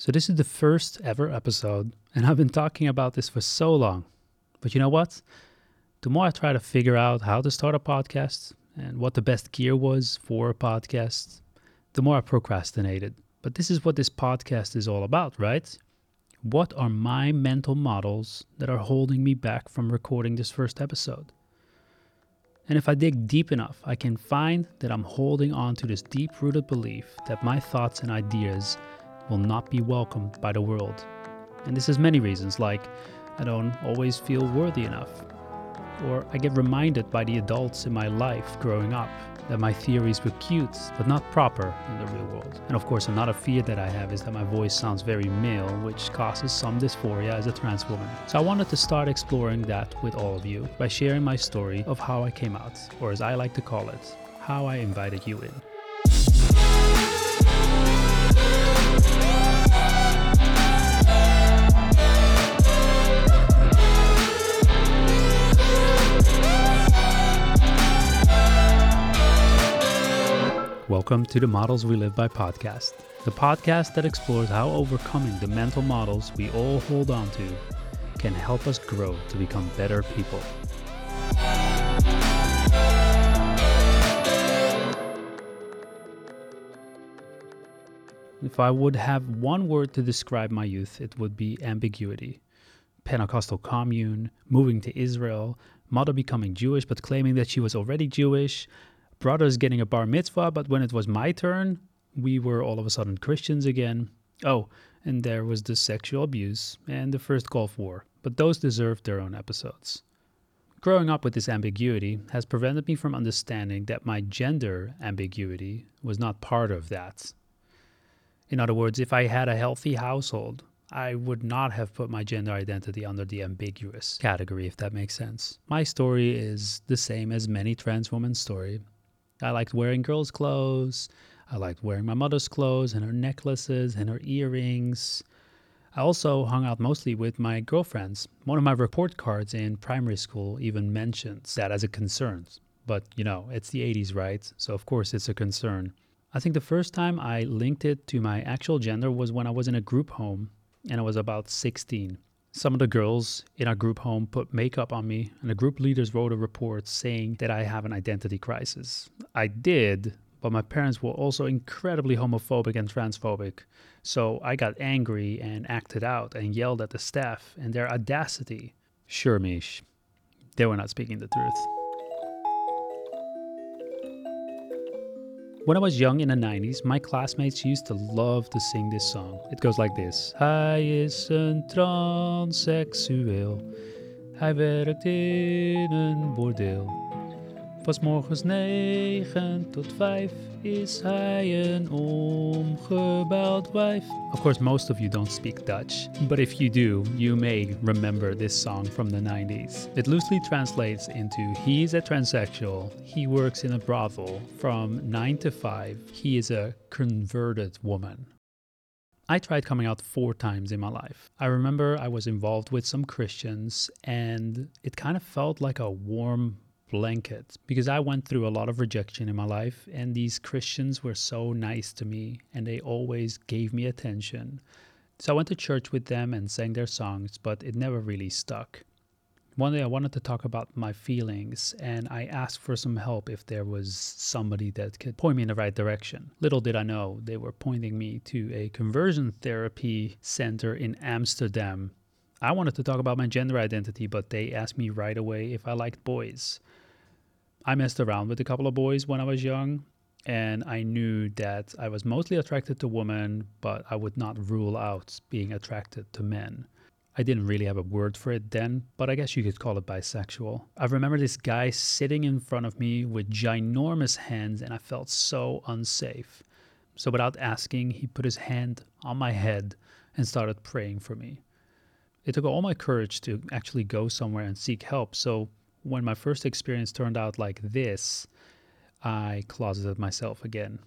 So, this is the first ever episode, and I've been talking about this for so long. But you know what? The more I try to figure out how to start a podcast and what the best gear was for a podcast, the more I procrastinated. But this is what this podcast is all about, right? What are my mental models that are holding me back from recording this first episode? And if I dig deep enough, I can find that I'm holding on to this deep rooted belief that my thoughts and ideas will not be welcomed by the world. And this has many reasons, like I don't always feel worthy enough, or I get reminded by the adults in my life growing up that my theories were cute but not proper in the real world. And of course, another fear that I have is that my voice sounds very male, which causes some dysphoria as a trans woman. So I wanted to start exploring that with all of you by sharing my story of how I came out, or as I like to call it, how I invited you in. Welcome to the Models We Live By podcast, the podcast that explores how overcoming the mental models we all hold on to can help us grow to become better people. If I would have one word to describe my youth, it would be ambiguity. Pentecostal commune, moving to Israel, mother becoming Jewish but claiming that she was already Jewish, brothers getting a bar mitzvah, but when it was my turn, we were all of a sudden Christians again. Oh, and there was the sexual abuse and the first Gulf War, but those deserve their own episodes. Growing up with this ambiguity has prevented me from understanding that my gender ambiguity was not part of that. In other words, if I had a healthy household, I would not have put my gender identity under the ambiguous category, if that makes sense. My story is the same as many trans women's story, I liked wearing girls' clothes. I liked wearing my mother's clothes and her necklaces and her earrings. I also hung out mostly with my girlfriends. One of my report cards in primary school even mentions that as a concern. But, you know, it's the 80s, right? So, of course, it's a concern. I think the first time I linked it to my actual gender was when I was in a group home and I was about 16. Some of the girls in our group home put makeup on me, and the group leaders wrote a report saying that I have an identity crisis. I did, but my parents were also incredibly homophobic and transphobic. So I got angry and acted out and yelled at the staff and their audacity. Sure, Mish, they were not speaking the truth. When I was young in the 90s, my classmates used to love to sing this song. It goes like this. Hij is een transseksueel. Hij werkt in een bordeel. Morgens 9 tot 5 is hij een omgebouwd wijf. Of course, most of you don't speak Dutch, but if you do, you may remember this song from the 90s. It loosely translates into He's a transsexual, he works in a brothel. From 9 to 5, he is a converted woman. I tried coming out four times in my life. I remember I was involved with some Christians, and it kind of felt like a warm blanket because I went through a lot of rejection in my life, and these Christians were so nice to me and they always gave me attention. So I went to church with them and sang their songs, but it never really stuck. One day I wanted to talk about my feelings and I asked for some help if there was somebody that could point me in the right direction. Little did I know they were pointing me to a conversion therapy center in Amsterdam. I wanted to talk about my gender identity, but they asked me right away if I liked boys. I messed around with a couple of boys when I was young, and I knew that I was mostly attracted to women, but I would not rule out being attracted to men. I didn't really have a word for it then, but I guess you could call it bisexual. I remember this guy sitting in front of me with ginormous hands, and I felt so unsafe. So, without asking, he put his hand on my head and started praying for me. It took all my courage to actually go somewhere and seek help. So, when my first experience turned out like this, I closeted myself again.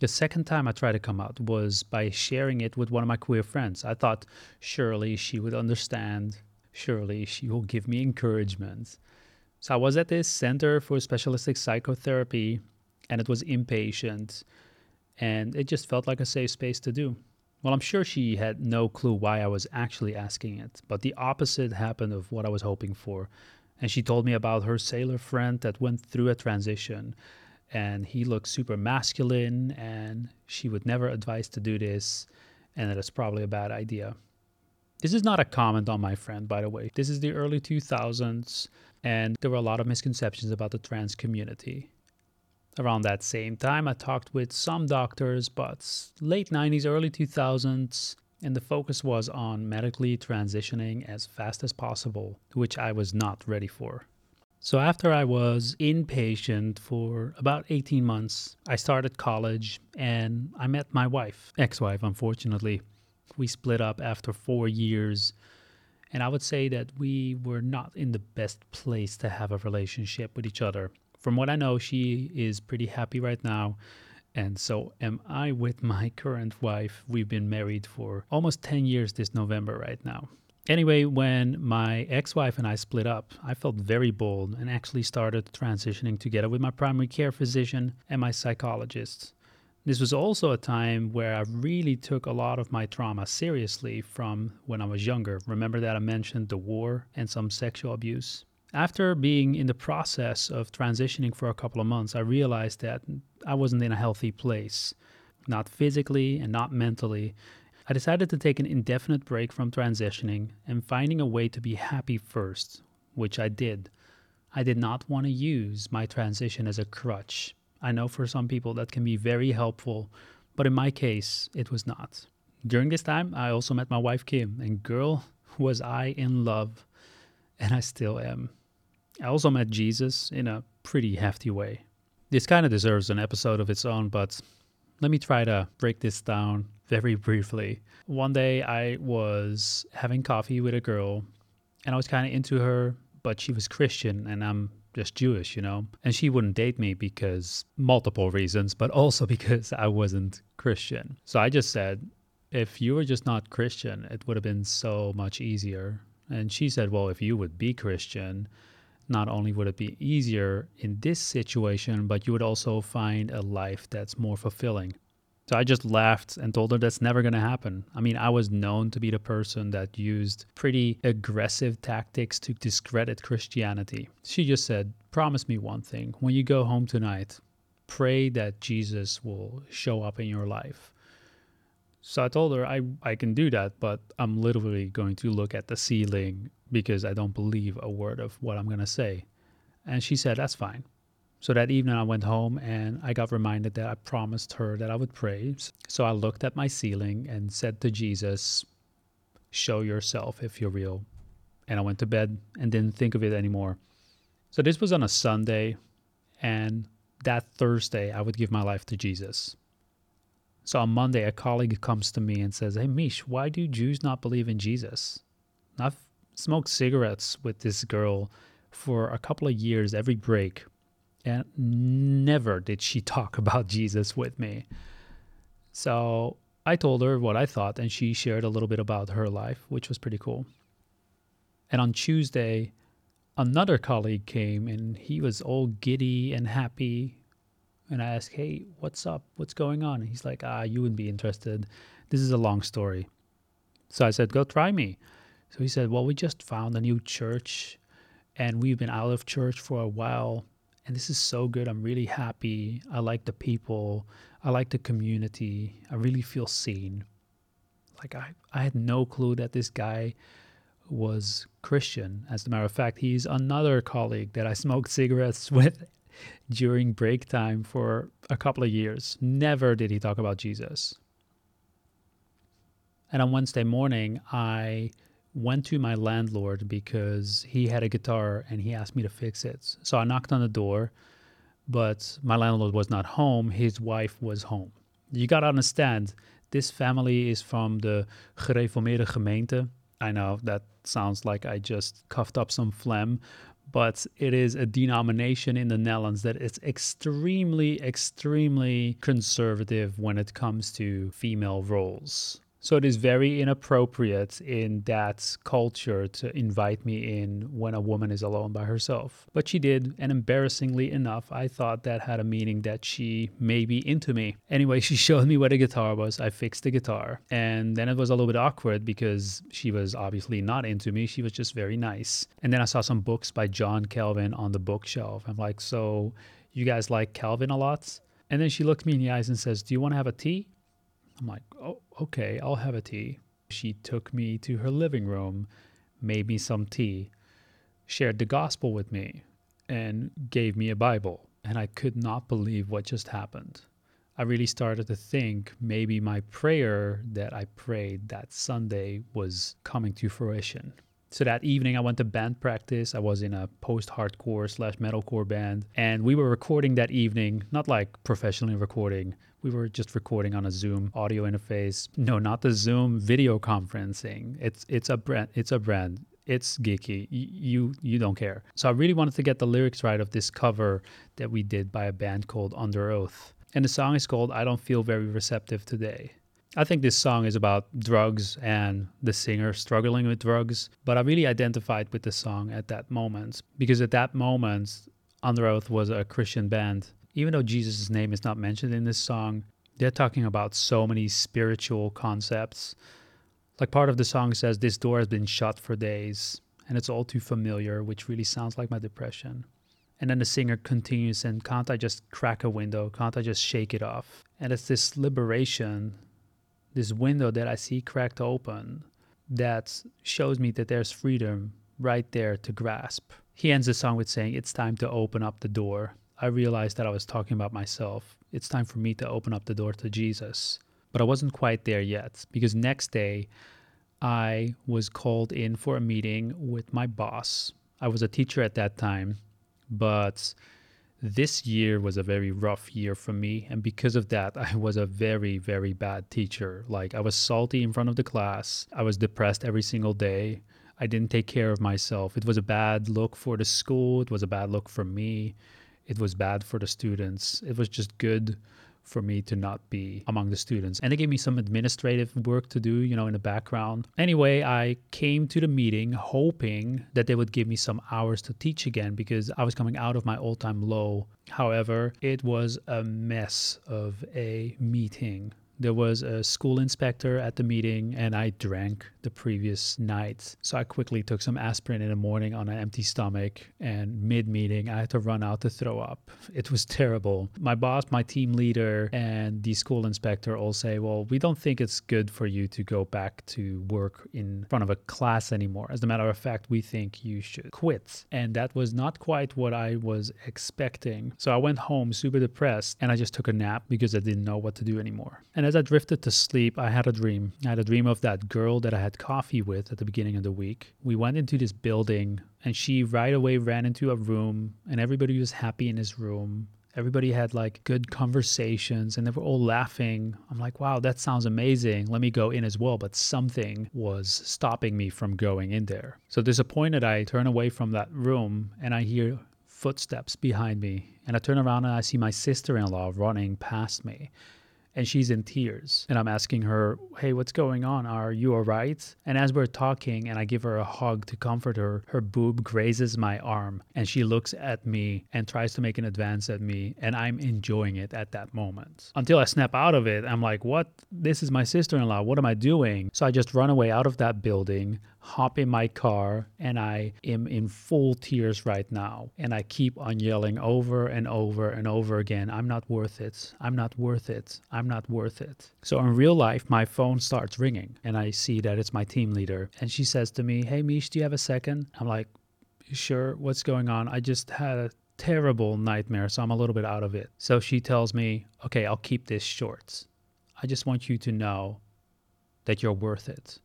The second time I tried to come out was by sharing it with one of my queer friends. I thought surely she would understand, surely she will give me encouragement. So I was at this center for specialistic psychotherapy and it was inpatient. and it just felt like a safe space to do. Well, I'm sure she had no clue why I was actually asking it, but the opposite happened of what I was hoping for. And she told me about her sailor friend that went through a transition and he looked super masculine and she would never advise to do this and that it's probably a bad idea. This is not a comment on my friend, by the way. This is the early 2000s and there were a lot of misconceptions about the trans community. Around that same time, I talked with some doctors, but late 90s, early 2000s, and the focus was on medically transitioning as fast as possible, which I was not ready for. So, after I was inpatient for about 18 months, I started college and I met my wife, ex wife, unfortunately. We split up after four years, and I would say that we were not in the best place to have a relationship with each other. From what I know, she is pretty happy right now, and so am I with my current wife. We've been married for almost 10 years this November right now. Anyway, when my ex wife and I split up, I felt very bold and actually started transitioning together with my primary care physician and my psychologist. This was also a time where I really took a lot of my trauma seriously from when I was younger. Remember that I mentioned the war and some sexual abuse? After being in the process of transitioning for a couple of months, I realized that I wasn't in a healthy place, not physically and not mentally. I decided to take an indefinite break from transitioning and finding a way to be happy first, which I did. I did not want to use my transition as a crutch. I know for some people that can be very helpful, but in my case, it was not. During this time, I also met my wife Kim, and girl, was I in love, and I still am. I also met Jesus in a pretty hefty way. This kind of deserves an episode of its own, but let me try to break this down very briefly. One day I was having coffee with a girl and I was kind of into her, but she was Christian and I'm just Jewish, you know? And she wouldn't date me because multiple reasons, but also because I wasn't Christian. So I just said, if you were just not Christian, it would have been so much easier. And she said, well, if you would be Christian, not only would it be easier in this situation, but you would also find a life that's more fulfilling. So I just laughed and told her that's never going to happen. I mean, I was known to be the person that used pretty aggressive tactics to discredit Christianity. She just said, Promise me one thing. When you go home tonight, pray that Jesus will show up in your life. So I told her I, I can do that, but I'm literally going to look at the ceiling because I don't believe a word of what I'm going to say. And she said, That's fine. So that evening, I went home and I got reminded that I promised her that I would pray. So I looked at my ceiling and said to Jesus, Show yourself if you're real. And I went to bed and didn't think of it anymore. So this was on a Sunday. And that Thursday, I would give my life to Jesus. So on Monday, a colleague comes to me and says, Hey, Mish, why do Jews not believe in Jesus? I've smoked cigarettes with this girl for a couple of years every break and never did she talk about Jesus with me. So I told her what I thought, and she shared a little bit about her life, which was pretty cool. And on Tuesday, another colleague came and he was all giddy and happy. And I asked, Hey, what's up? What's going on? And he's like, Ah, you wouldn't be interested. This is a long story. So I said, Go try me. So he said, Well, we just found a new church and we've been out of church for a while and this is so good. I'm really happy. I like the people. I like the community. I really feel seen. Like I, I had no clue that this guy was Christian. As a matter of fact, he's another colleague that I smoked cigarettes with during break time for a couple of years. Never did he talk about Jesus. And on Wednesday morning, I went to my landlord because he had a guitar and he asked me to fix it. So I knocked on the door, but my landlord was not home. His wife was home. You got to understand, this family is from the Gereformeerde Gemeente. I know that sounds like I just coughed up some phlegm, but it is a denomination in the Netherlands that is extremely, extremely conservative when it comes to female roles So it is very inappropriate in that culture to invite me in when a woman is alone by herself. But she did, and embarrassingly enough, I thought that had a meaning that she may be into me. Anyway, she showed me where the guitar was. I fixed the guitar. And then it was a little bit awkward because she was obviously not into me. She was just very nice. And then I saw some books by John Calvin on the bookshelf. I'm like, so you guys like Calvin a lot? And then she looked me in the eyes and says, Do you want to have a tea? I'm like, oh, okay, I'll have a tea. She took me to her living room, made me some tea, shared the gospel with me, and gave me a Bible. And I could not believe what just happened. I really started to think maybe my prayer that I prayed that Sunday was coming to fruition. So that evening, I went to band practice. I was in a post hardcore slash metalcore band, and we were recording that evening, not like professionally recording. We were just recording on a Zoom audio interface. No, not the Zoom video conferencing. It's it's a brand. It's a brand. It's geeky. Y- you you don't care. So I really wanted to get the lyrics right of this cover that we did by a band called Underoath. and the song is called "I Don't Feel Very Receptive Today." I think this song is about drugs and the singer struggling with drugs, but I really identified with the song at that moment because at that moment, Underoath was a Christian band. Even though Jesus' name is not mentioned in this song, they're talking about so many spiritual concepts. Like part of the song says, This door has been shut for days, and it's all too familiar, which really sounds like my depression. And then the singer continues, and can't I just crack a window? Can't I just shake it off? And it's this liberation this window that I see cracked open that shows me that there's freedom right there to grasp. He ends the song with saying, It's time to open up the door. I realized that I was talking about myself. It's time for me to open up the door to Jesus. But I wasn't quite there yet because next day I was called in for a meeting with my boss. I was a teacher at that time, but this year was a very rough year for me and because of that i was a very very bad teacher. Like i was salty in front of the class. I was depressed every single day. I didn't take care of myself. It was a bad look for the school. It was a bad look for me. It was bad for the students. It was just good for me to not be among the students. And they gave me some administrative work to do, you know, in the background. Anyway, I came to the meeting hoping that they would give me some hours to teach again because I was coming out of my all time low. However, it was a mess of a meeting there was a school inspector at the meeting, and I drank the previous night. So I quickly took some aspirin in the morning on an empty stomach, and mid meeting, I had to run out to throw up. It was terrible. My boss, my team leader, and the school inspector all say, Well, we don't think it's good for you to go back to work in front of a class anymore. As a matter of fact, we think you should quit. And that was not quite what I was expecting. So I went home super depressed, and I just took a nap because I didn't know what to do anymore. And as I drifted to sleep, I had a dream. I had a dream of that girl that I had coffee with at the beginning of the week. We went into this building, and she right away ran into a room, and everybody was happy in this room. Everybody had like good conversations and they were all laughing. I'm like, wow, that sounds amazing. Let me go in as well. But something was stopping me from going in there. So disappointed, I turn away from that room and I hear footsteps behind me. And I turn around and I see my sister in law running past me and she's in tears. And I'm asking her, Hey, what's going on? Are you all right? And as we're talking and I give her a hug to comfort her, her boob grazes my arm and she looks at me and tries to make an advance at me. And I'm enjoying it at that moment. Until I snap out of it, I'm like, What? This is my sister in law. What am I doing? So I just run away out of that building hop in my car and I am in full tears right now. And I keep on yelling over and over and over again I'm not worth it. I'm not worth it. I'm not worth it. So in real life, my phone starts ringing and I see that it's my team leader. And she says to me, Hey, Mish, do you have a second? I'm like, Sure, what's going on? I just had a terrible nightmare, so I'm a little bit out of it. So she tells me, Okay, I'll keep this short. I just want you to know that you're worth it.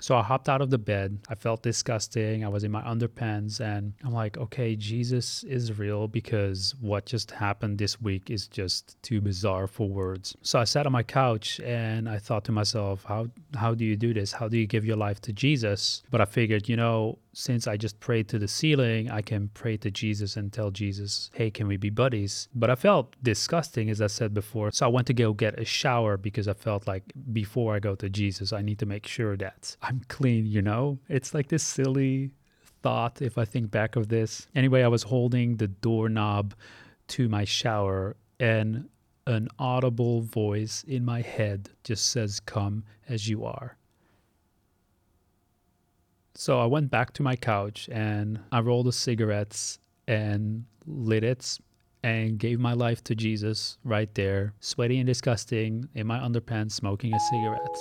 So I hopped out of the bed. I felt disgusting. I was in my underpants and I'm like, okay, Jesus is real because what just happened this week is just too bizarre for words. So I sat on my couch and I thought to myself, how how do you do this? How do you give your life to Jesus? But I figured, you know, since I just prayed to the ceiling, I can pray to Jesus and tell Jesus, hey, can we be buddies? But I felt disgusting, as I said before. So I went to go get a shower because I felt like before I go to Jesus, I need to make sure that I'm clean, you know? It's like this silly thought if I think back of this. Anyway, I was holding the doorknob to my shower and an audible voice in my head just says, Come as you are. So I went back to my couch and I rolled the cigarettes and lit it and gave my life to Jesus right there, sweaty and disgusting, in my underpants, smoking a cigarette.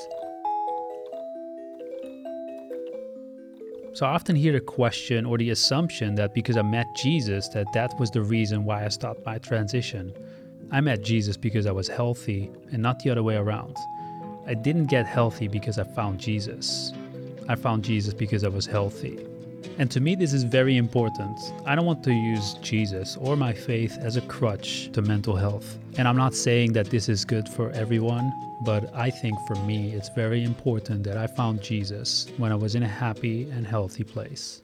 So I often hear the question or the assumption that because I met Jesus that that was the reason why I stopped my transition. I met Jesus because I was healthy and not the other way around. I didn't get healthy because I found Jesus. I found Jesus because I was healthy. And to me, this is very important. I don't want to use Jesus or my faith as a crutch to mental health. And I'm not saying that this is good for everyone, but I think for me, it's very important that I found Jesus when I was in a happy and healthy place.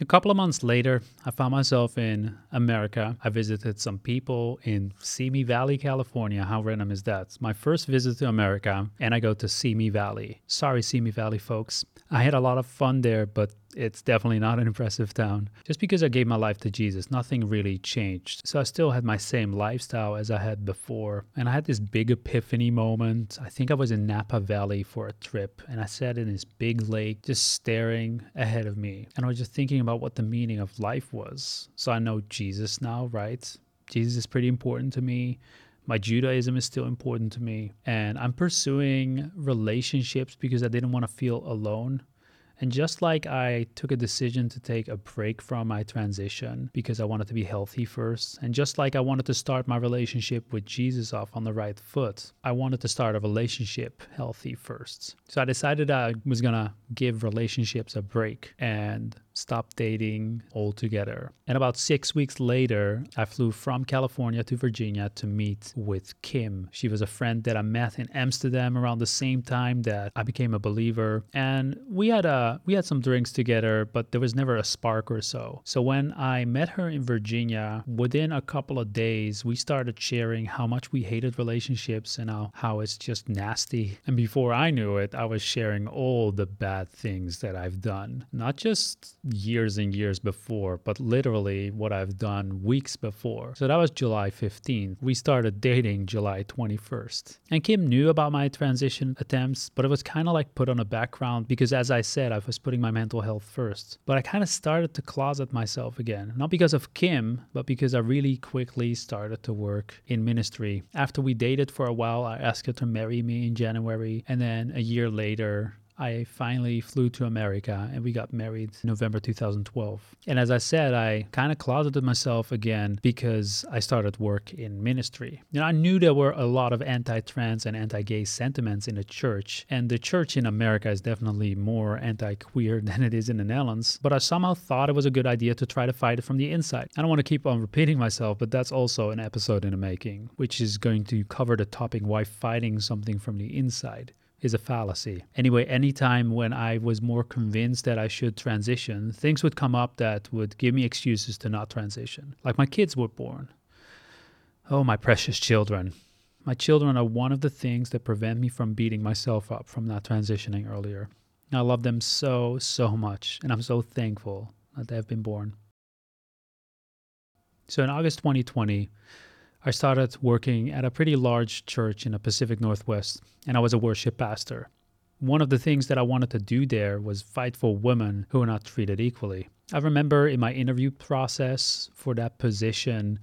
A couple of months later, I found myself in America. I visited some people in Simi Valley, California. How random is that? My first visit to America, and I go to Simi Valley. Sorry, Simi Valley folks. I had a lot of fun there, but it's definitely not an impressive town. Just because I gave my life to Jesus, nothing really changed. So I still had my same lifestyle as I had before. And I had this big epiphany moment. I think I was in Napa Valley for a trip, and I sat in this big lake just staring ahead of me. And I was just thinking about what the meaning of life was. So I know Jesus now, right? Jesus is pretty important to me. My Judaism is still important to me. And I'm pursuing relationships because I didn't want to feel alone. And just like I took a decision to take a break from my transition because I wanted to be healthy first, and just like I wanted to start my relationship with Jesus off on the right foot, I wanted to start a relationship healthy first. So I decided I was gonna give relationships a break and stop dating altogether. And about six weeks later, I flew from California to Virginia to meet with Kim. She was a friend that I met in Amsterdam around the same time that I became a believer. And we had a we had some drinks together, but there was never a spark or so. So when I met her in Virginia, within a couple of days, we started sharing how much we hated relationships and how, how it's just nasty. And before I knew it, I was sharing all the bad things that I've done, not just years and years before, but literally what I've done weeks before. So that was July 15th. We started dating July 21st. And Kim knew about my transition attempts, but it was kind of like put on a background because, as I said, I was putting my mental health first. But I kind of started to closet myself again, not because of Kim, but because I really quickly started to work in ministry. After we dated for a while, I asked her to marry me in January, and then a year later, I finally flew to America and we got married November 2012. And as I said, I kind of closeted myself again because I started work in ministry. You know, I knew there were a lot of anti-trans and anti-gay sentiments in the church, and the church in America is definitely more anti-queer than it is in the Netherlands, but I somehow thought it was a good idea to try to fight it from the inside. I don't want to keep on repeating myself, but that's also an episode in the making, which is going to cover the topic why fighting something from the inside is a fallacy. Anyway, anytime when I was more convinced that I should transition, things would come up that would give me excuses to not transition. Like my kids were born. Oh, my precious children. My children are one of the things that prevent me from beating myself up from not transitioning earlier. I love them so, so much, and I'm so thankful that they have been born. So in August 2020, I started working at a pretty large church in the Pacific Northwest, and I was a worship pastor. One of the things that I wanted to do there was fight for women who are not treated equally. I remember in my interview process for that position,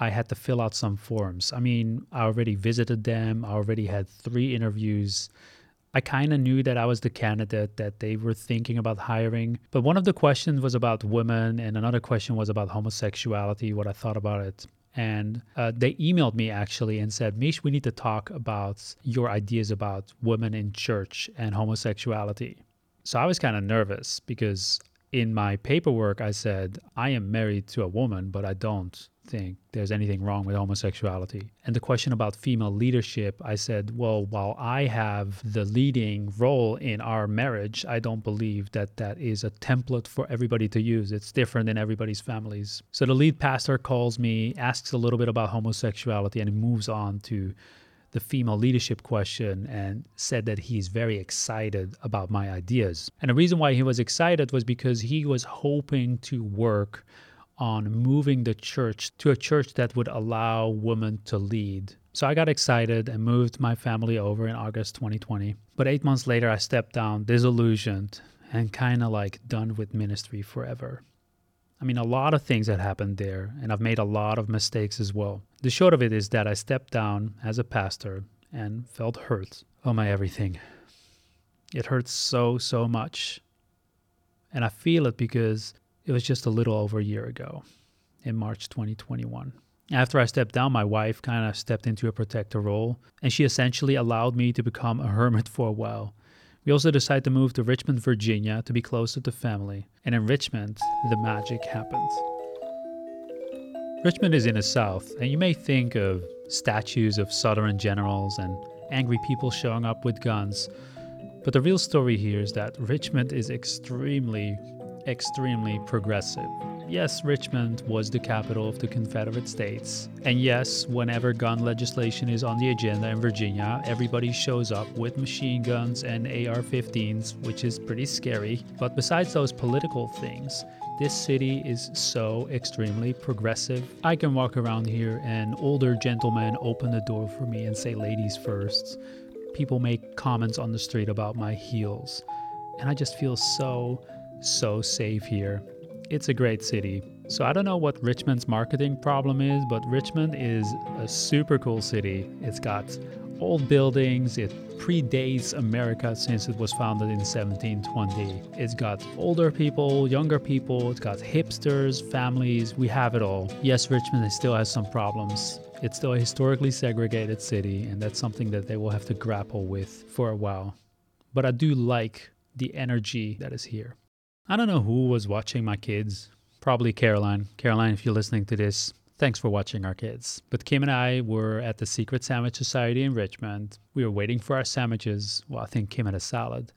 I had to fill out some forms. I mean, I already visited them, I already had three interviews. I kind of knew that I was the candidate that they were thinking about hiring. But one of the questions was about women, and another question was about homosexuality, what I thought about it. And uh, they emailed me actually and said, Mish, we need to talk about your ideas about women in church and homosexuality. So I was kind of nervous because in my paperwork, I said, I am married to a woman, but I don't think there's anything wrong with homosexuality. And the question about female leadership, I said, well, while I have the leading role in our marriage, I don't believe that that is a template for everybody to use. It's different in everybody's families. So the lead pastor calls me, asks a little bit about homosexuality, and moves on to the female leadership question and said that he's very excited about my ideas. And the reason why he was excited was because he was hoping to work on moving the church to a church that would allow women to lead. So I got excited and moved my family over in August 2020. But eight months later, I stepped down, disillusioned, and kind of like done with ministry forever. I mean, a lot of things had happened there, and I've made a lot of mistakes as well. The short of it is that I stepped down as a pastor and felt hurt. Oh, my everything. It hurts so, so much. And I feel it because it was just a little over a year ago in March 2021. After I stepped down, my wife kind of stepped into a protector role, and she essentially allowed me to become a hermit for a while we also decided to move to Richmond, Virginia to be closer to family. And in Richmond, the magic happened. Richmond is in the south, and you may think of statues of Southern generals and angry people showing up with guns. But the real story here is that Richmond is extremely, extremely progressive yes, Richmond was the capital of the Confederate States. And yes, whenever gun legislation is on the agenda in Virginia, everybody shows up with machine guns and AR 15s, which is pretty scary. But besides those political things, this city is so extremely progressive. I can walk around here and older gentlemen open the door for me and say ladies first. People make comments on the street about my heels. And I just feel so, so safe here. It's a great city. So I don't know what Richmond's marketing problem is, but Richmond is a super cool city. It's got old buildings, it predates America since it was founded in 1720. It's got older people, younger people, it's got hipsters, families, we have it all. Yes, Richmond still has some problems. It's still a historically segregated city, and that's something that they will have to grapple with for a while. But I do like the energy that is here. I don't know who was watching my kids. Probably Caroline. Caroline, if you're listening to this, thanks for watching our kids. But Kim and I were at the Secret Sandwich Society in Richmond. We were waiting for our sandwiches. Well, I think Kim had a salad.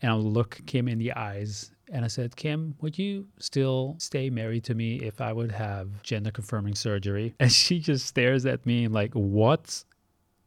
And I look Kim in the eyes and I said, Kim, would you still stay married to me if I would have gender confirming surgery? And she just stares at me like, what?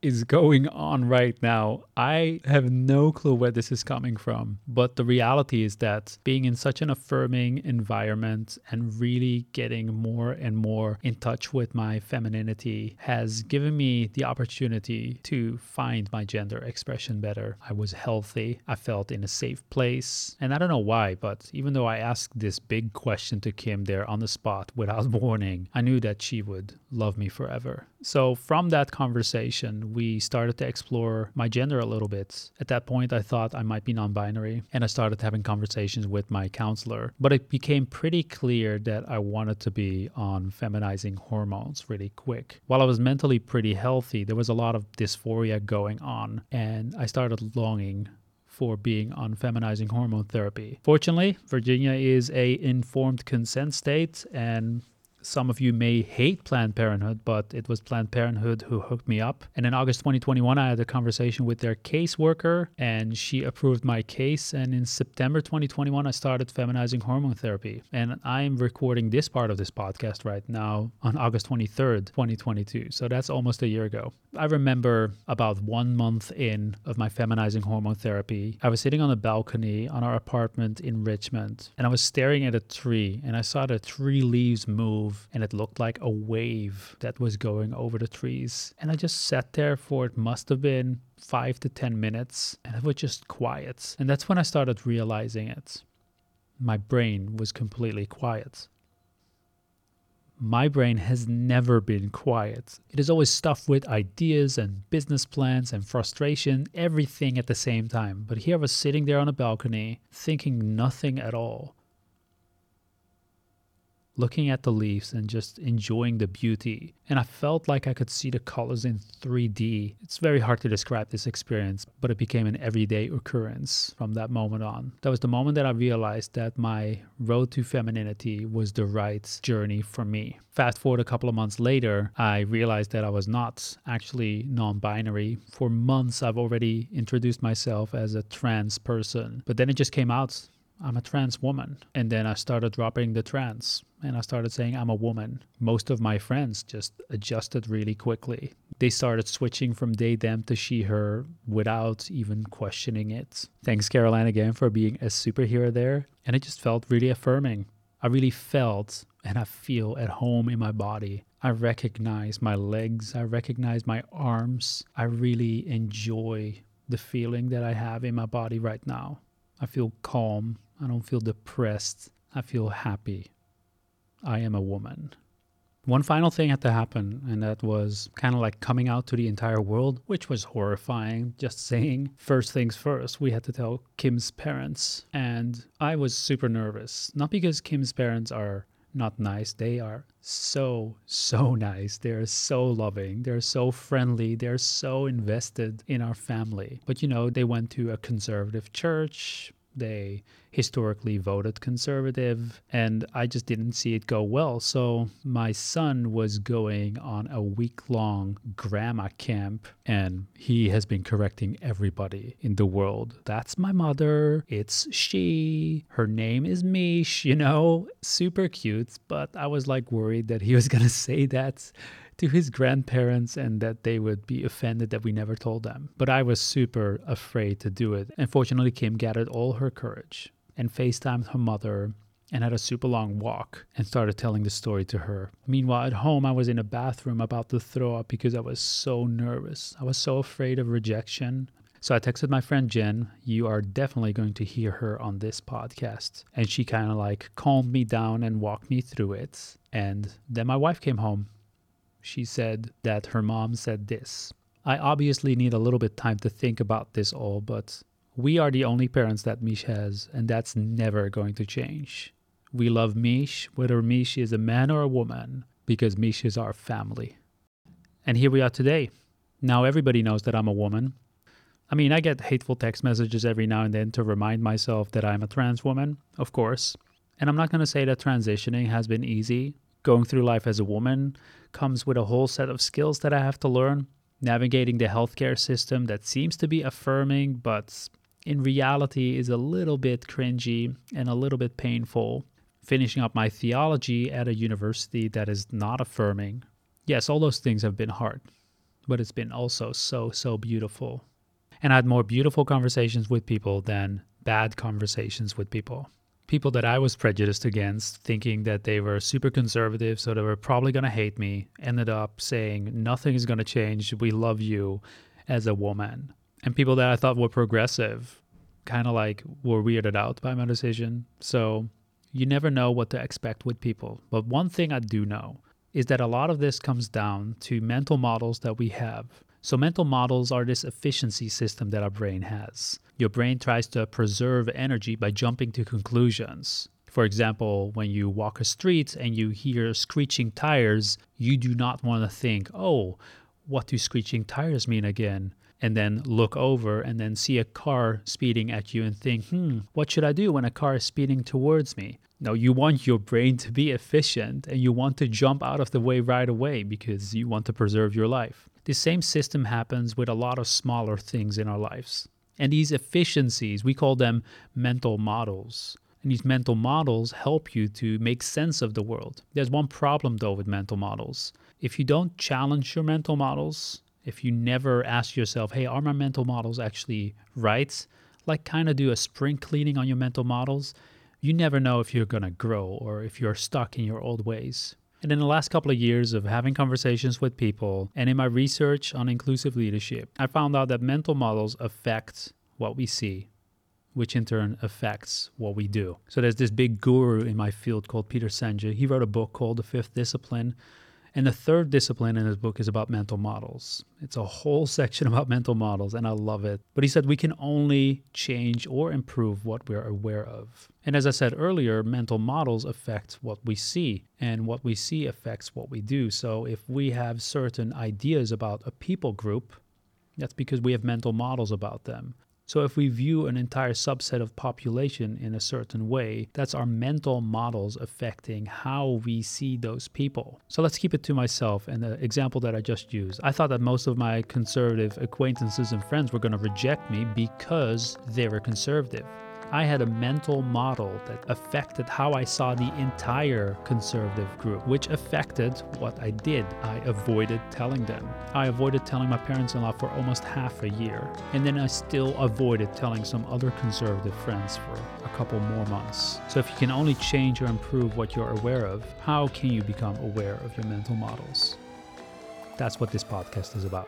Is going on right now. I have no clue where this is coming from. But the reality is that being in such an affirming environment and really getting more and more in touch with my femininity has given me the opportunity to find my gender expression better. I was healthy, I felt in a safe place. And I don't know why, but even though I asked this big question to Kim there on the spot without warning, I knew that she would love me forever. So from that conversation, we started to explore my gender a little bit. At that point, I thought I might be non binary, and I started having conversations with my counselor. But it became pretty clear that I wanted to be on feminizing hormones really quick. While I was mentally pretty healthy, there was a lot of dysphoria going on, and I started longing for being on feminizing hormone therapy. Fortunately, Virginia is a informed consent state and some of you may hate Planned Parenthood, but it was Planned Parenthood who hooked me up. And in August 2021, I had a conversation with their caseworker, and she approved my case. And in September 2021, I started feminizing hormone therapy. And I'm recording this part of this podcast right now on August 23rd, 2022. So that's almost a year ago. I remember about one month in of my feminizing hormone therapy, I was sitting on a balcony on our apartment in Richmond, and I was staring at a tree, and I saw the tree leaves move and it looked like a wave that was going over the trees. And I just sat there for it must have been five to 10 minutes and it was just quiet. And that's when I started realizing it. My brain was completely quiet. My brain has never been quiet. It is always stuffed with ideas and business plans and frustration, everything at the same time. But here I was sitting there on a balcony, thinking nothing at all looking at the leaves and just enjoying the beauty. And I felt like I could see the colors in 3D. It's very hard to describe this experience, but it became an everyday occurrence from that moment on. That was the moment that I realized that my road to femininity was the right journey for me. Fast forward a couple of months later, I realized that I was not actually non binary. For months, I've already introduced myself as a trans person, but then it just came out I'm a trans woman. And then I started dropping the trans and I started saying I'm a woman. Most of my friends just adjusted really quickly. They started switching from they, them to she, her without even questioning it. Thanks, Caroline, again for being a superhero there. And it just felt really affirming. I really felt and I feel at home in my body. I recognize my legs, I recognize my arms. I really enjoy the feeling that I have in my body right now. I feel calm I don't feel depressed. I feel happy. I am a woman. One final thing had to happen, and that was kind of like coming out to the entire world, which was horrifying. Just saying, first things first, we had to tell Kim's parents. And I was super nervous. Not because Kim's parents are not nice, they are so, so nice. They're so loving. They're so friendly. They're so invested in our family. But you know, they went to a conservative church. They historically voted conservative, and I just didn't see it go well. So my son was going on a week long grandma camp, and he has been correcting everybody in the world. That's my mother. It's she. Her name is Mish, you know, super cute. But I was like worried that he was going to say that to his grandparents and that they would be offended that we never told them. But I was super afraid to do it. And fortunately, Kim gathered all her courage and FaceTimed her mother and had a super long walk and started telling the story to her. Meanwhile, at home, I was in a bathroom about to throw up because I was so nervous. I was so afraid of rejection. So I texted my friend Jen, you are definitely going to hear her on this podcast. And she kind of like calmed me down and walked me through it. And then my wife came home she said that her mom said this. I obviously need a little bit time to think about this all, but we are the only parents that Mish has, and that's never going to change. We love Mish, whether Mish is a man or a woman, because Mish is our family. And here we are today. Now everybody knows that I'm a woman. I mean, I get hateful text messages every now and then to remind myself that I'm a trans woman, of course. And I'm not going to say that transitioning has been easy. Going through life as a woman comes with a whole set of skills that I have to learn. Navigating the healthcare system that seems to be affirming, but in reality is a little bit cringy and a little bit painful. Finishing up my theology at a university that is not affirming. Yes, all those things have been hard, but it's been also so, so beautiful. And I had more beautiful conversations with people than bad conversations with people people that I was prejudiced against, thinking that they were super conservative, so they were probably going to hate me, ended up saying, Nothing is going to change. We love you as a woman. And people that I thought were progressive kind of like were weirded out by my decision. So you never know what to expect with people. But one thing I do know is that a lot of this comes down to mental models that we have so, mental models are this efficiency system that our brain has. Your brain tries to preserve energy by jumping to conclusions. For example, when you walk a street and you hear screeching tires, you do not want to think, oh, what do screeching tires mean again? And then look over and then see a car speeding at you and think, hmm, what should I do when a car is speeding towards me? No, you want your brain to be efficient and you want to jump out of the way right away because you want to preserve your life. The same system happens with a lot of smaller things in our lives. And these efficiencies, we call them mental models. And these mental models help you to make sense of the world. There's one problem though with mental models. If you don't challenge your mental models, if you never ask yourself, hey, are my mental models actually right? Like, kind of do a spring cleaning on your mental models, you never know if you're going to grow or if you're stuck in your old ways. And in the last couple of years of having conversations with people and in my research on inclusive leadership, I found out that mental models affect what we see, which in turn affects what we do. So there's this big guru in my field called Peter Senge. He wrote a book called The Fifth Discipline. And the third discipline in his book is about mental models. It's a whole section about mental models, and I love it. But he said we can only change or improve what we're aware of. And as I said earlier, mental models affect what we see, and what we see affects what we do. So if we have certain ideas about a people group, that's because we have mental models about them. So if we view an entire subset of population in a certain way, that's our mental models affecting how we see those people. So let's keep it to myself and the example that I just used. I thought that most of my conservative acquaintances and friends were going to reject me because they were conservative. I had a mental model that affected how I saw the entire conservative group, which affected what I did. I avoided telling them. I avoided telling my parents in law for almost half a year. And then I still avoided telling some other conservative friends for a couple more months. So if you can only change or improve what you're aware of, how can you become aware of your mental models? That's what this podcast is about.